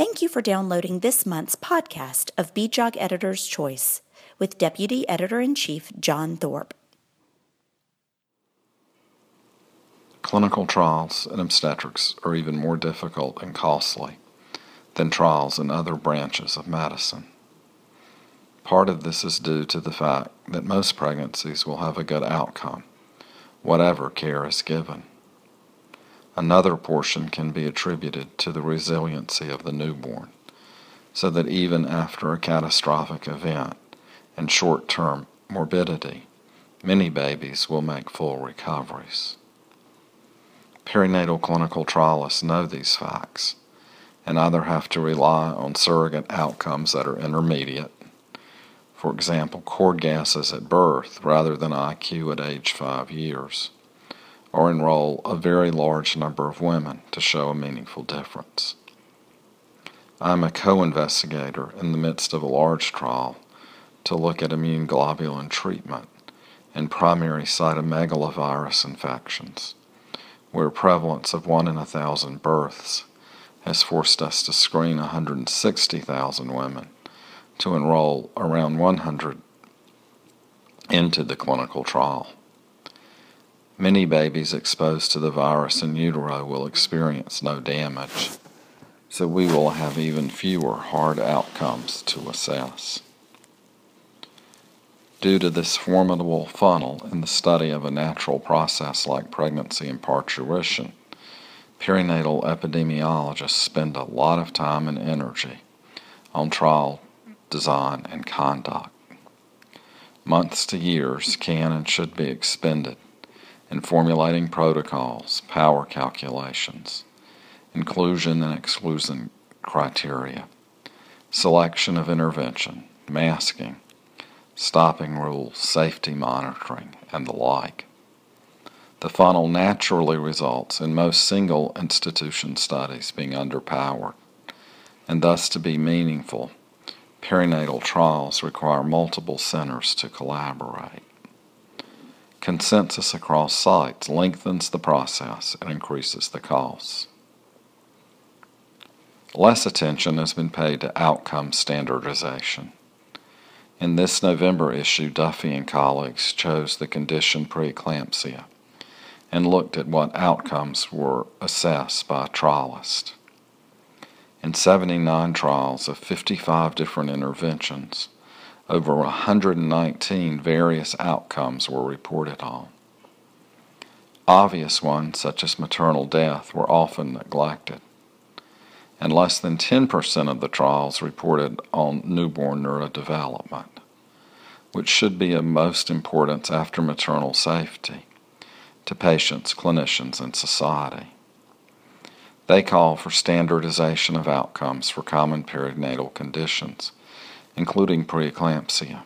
Thank you for downloading this month's podcast of BJOG Editor's Choice with Deputy Editor in Chief John Thorp. Clinical trials in obstetrics are even more difficult and costly than trials in other branches of medicine. Part of this is due to the fact that most pregnancies will have a good outcome, whatever care is given. Another portion can be attributed to the resiliency of the newborn, so that even after a catastrophic event and short term morbidity, many babies will make full recoveries. Perinatal clinical trialists know these facts and either have to rely on surrogate outcomes that are intermediate, for example, cord gases at birth rather than IQ at age 5 years or enroll a very large number of women to show a meaningful difference. I am a co investigator in the midst of a large trial to look at immune globulin treatment in primary cytomegalovirus infections, where prevalence of 1 in a thousand births has forced us to screen 160,000 women to enroll around 100 into the clinical trial. Many babies exposed to the virus in utero will experience no damage, so we will have even fewer hard outcomes to assess. Due to this formidable funnel in the study of a natural process like pregnancy and parturition, perinatal epidemiologists spend a lot of time and energy on trial design and conduct. Months to years can and should be expended in formulating protocols, power calculations, inclusion and exclusion criteria, selection of intervention, masking, stopping rules, safety monitoring, and the like. The funnel naturally results in most single institution studies being underpowered, and thus to be meaningful, perinatal trials require multiple centers to collaborate. Consensus across sites lengthens the process and increases the costs. Less attention has been paid to outcome standardization. In this November issue, Duffy and colleagues chose the condition preeclampsia and looked at what outcomes were assessed by a trialist. In 79 trials of 55 different interventions, over 119 various outcomes were reported on. Obvious ones, such as maternal death, were often neglected, and less than 10% of the trials reported on newborn neurodevelopment, which should be of most importance after maternal safety to patients, clinicians, and society. They call for standardization of outcomes for common perinatal conditions including preeclampsia,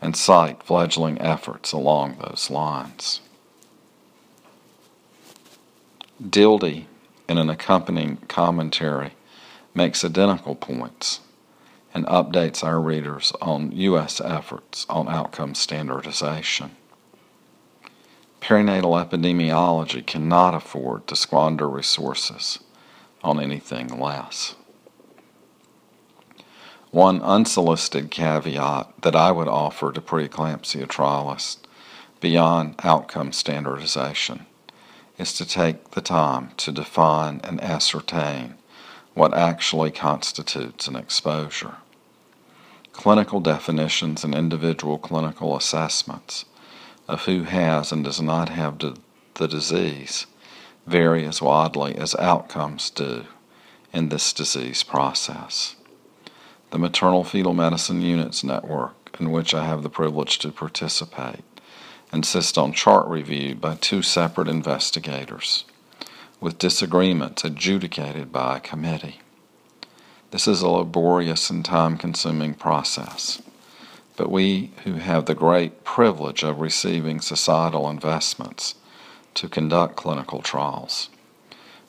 and cite fledgling efforts along those lines. Dildy, in an accompanying commentary, makes identical points and updates our readers on U.S. efforts on outcome standardization. Perinatal epidemiology cannot afford to squander resources on anything less. One unsolicited caveat that I would offer to preeclampsia trialists beyond outcome standardization is to take the time to define and ascertain what actually constitutes an exposure. Clinical definitions and individual clinical assessments of who has and does not have the disease vary as widely as outcomes do in this disease process the Maternal Fetal Medicine Units Network, in which I have the privilege to participate, insists on chart review by two separate investigators, with disagreements adjudicated by a committee. This is a laborious and time consuming process, but we who have the great privilege of receiving societal investments to conduct clinical trials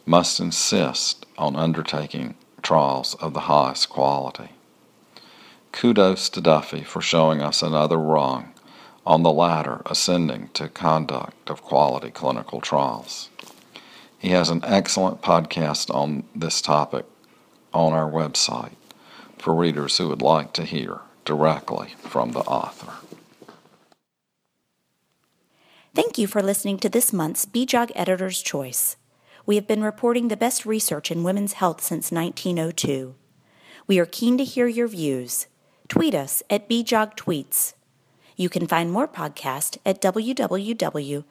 must insist on undertaking trials of the highest quality. Kudos to Duffy for showing us another rung on the ladder ascending to conduct of quality clinical trials. He has an excellent podcast on this topic on our website for readers who would like to hear directly from the author. Thank you for listening to this month's BJOG Editor's Choice. We have been reporting the best research in women's health since 1902. We are keen to hear your views. Tweet us at BJOG Tweets. You can find more podcasts at www.bjog.org.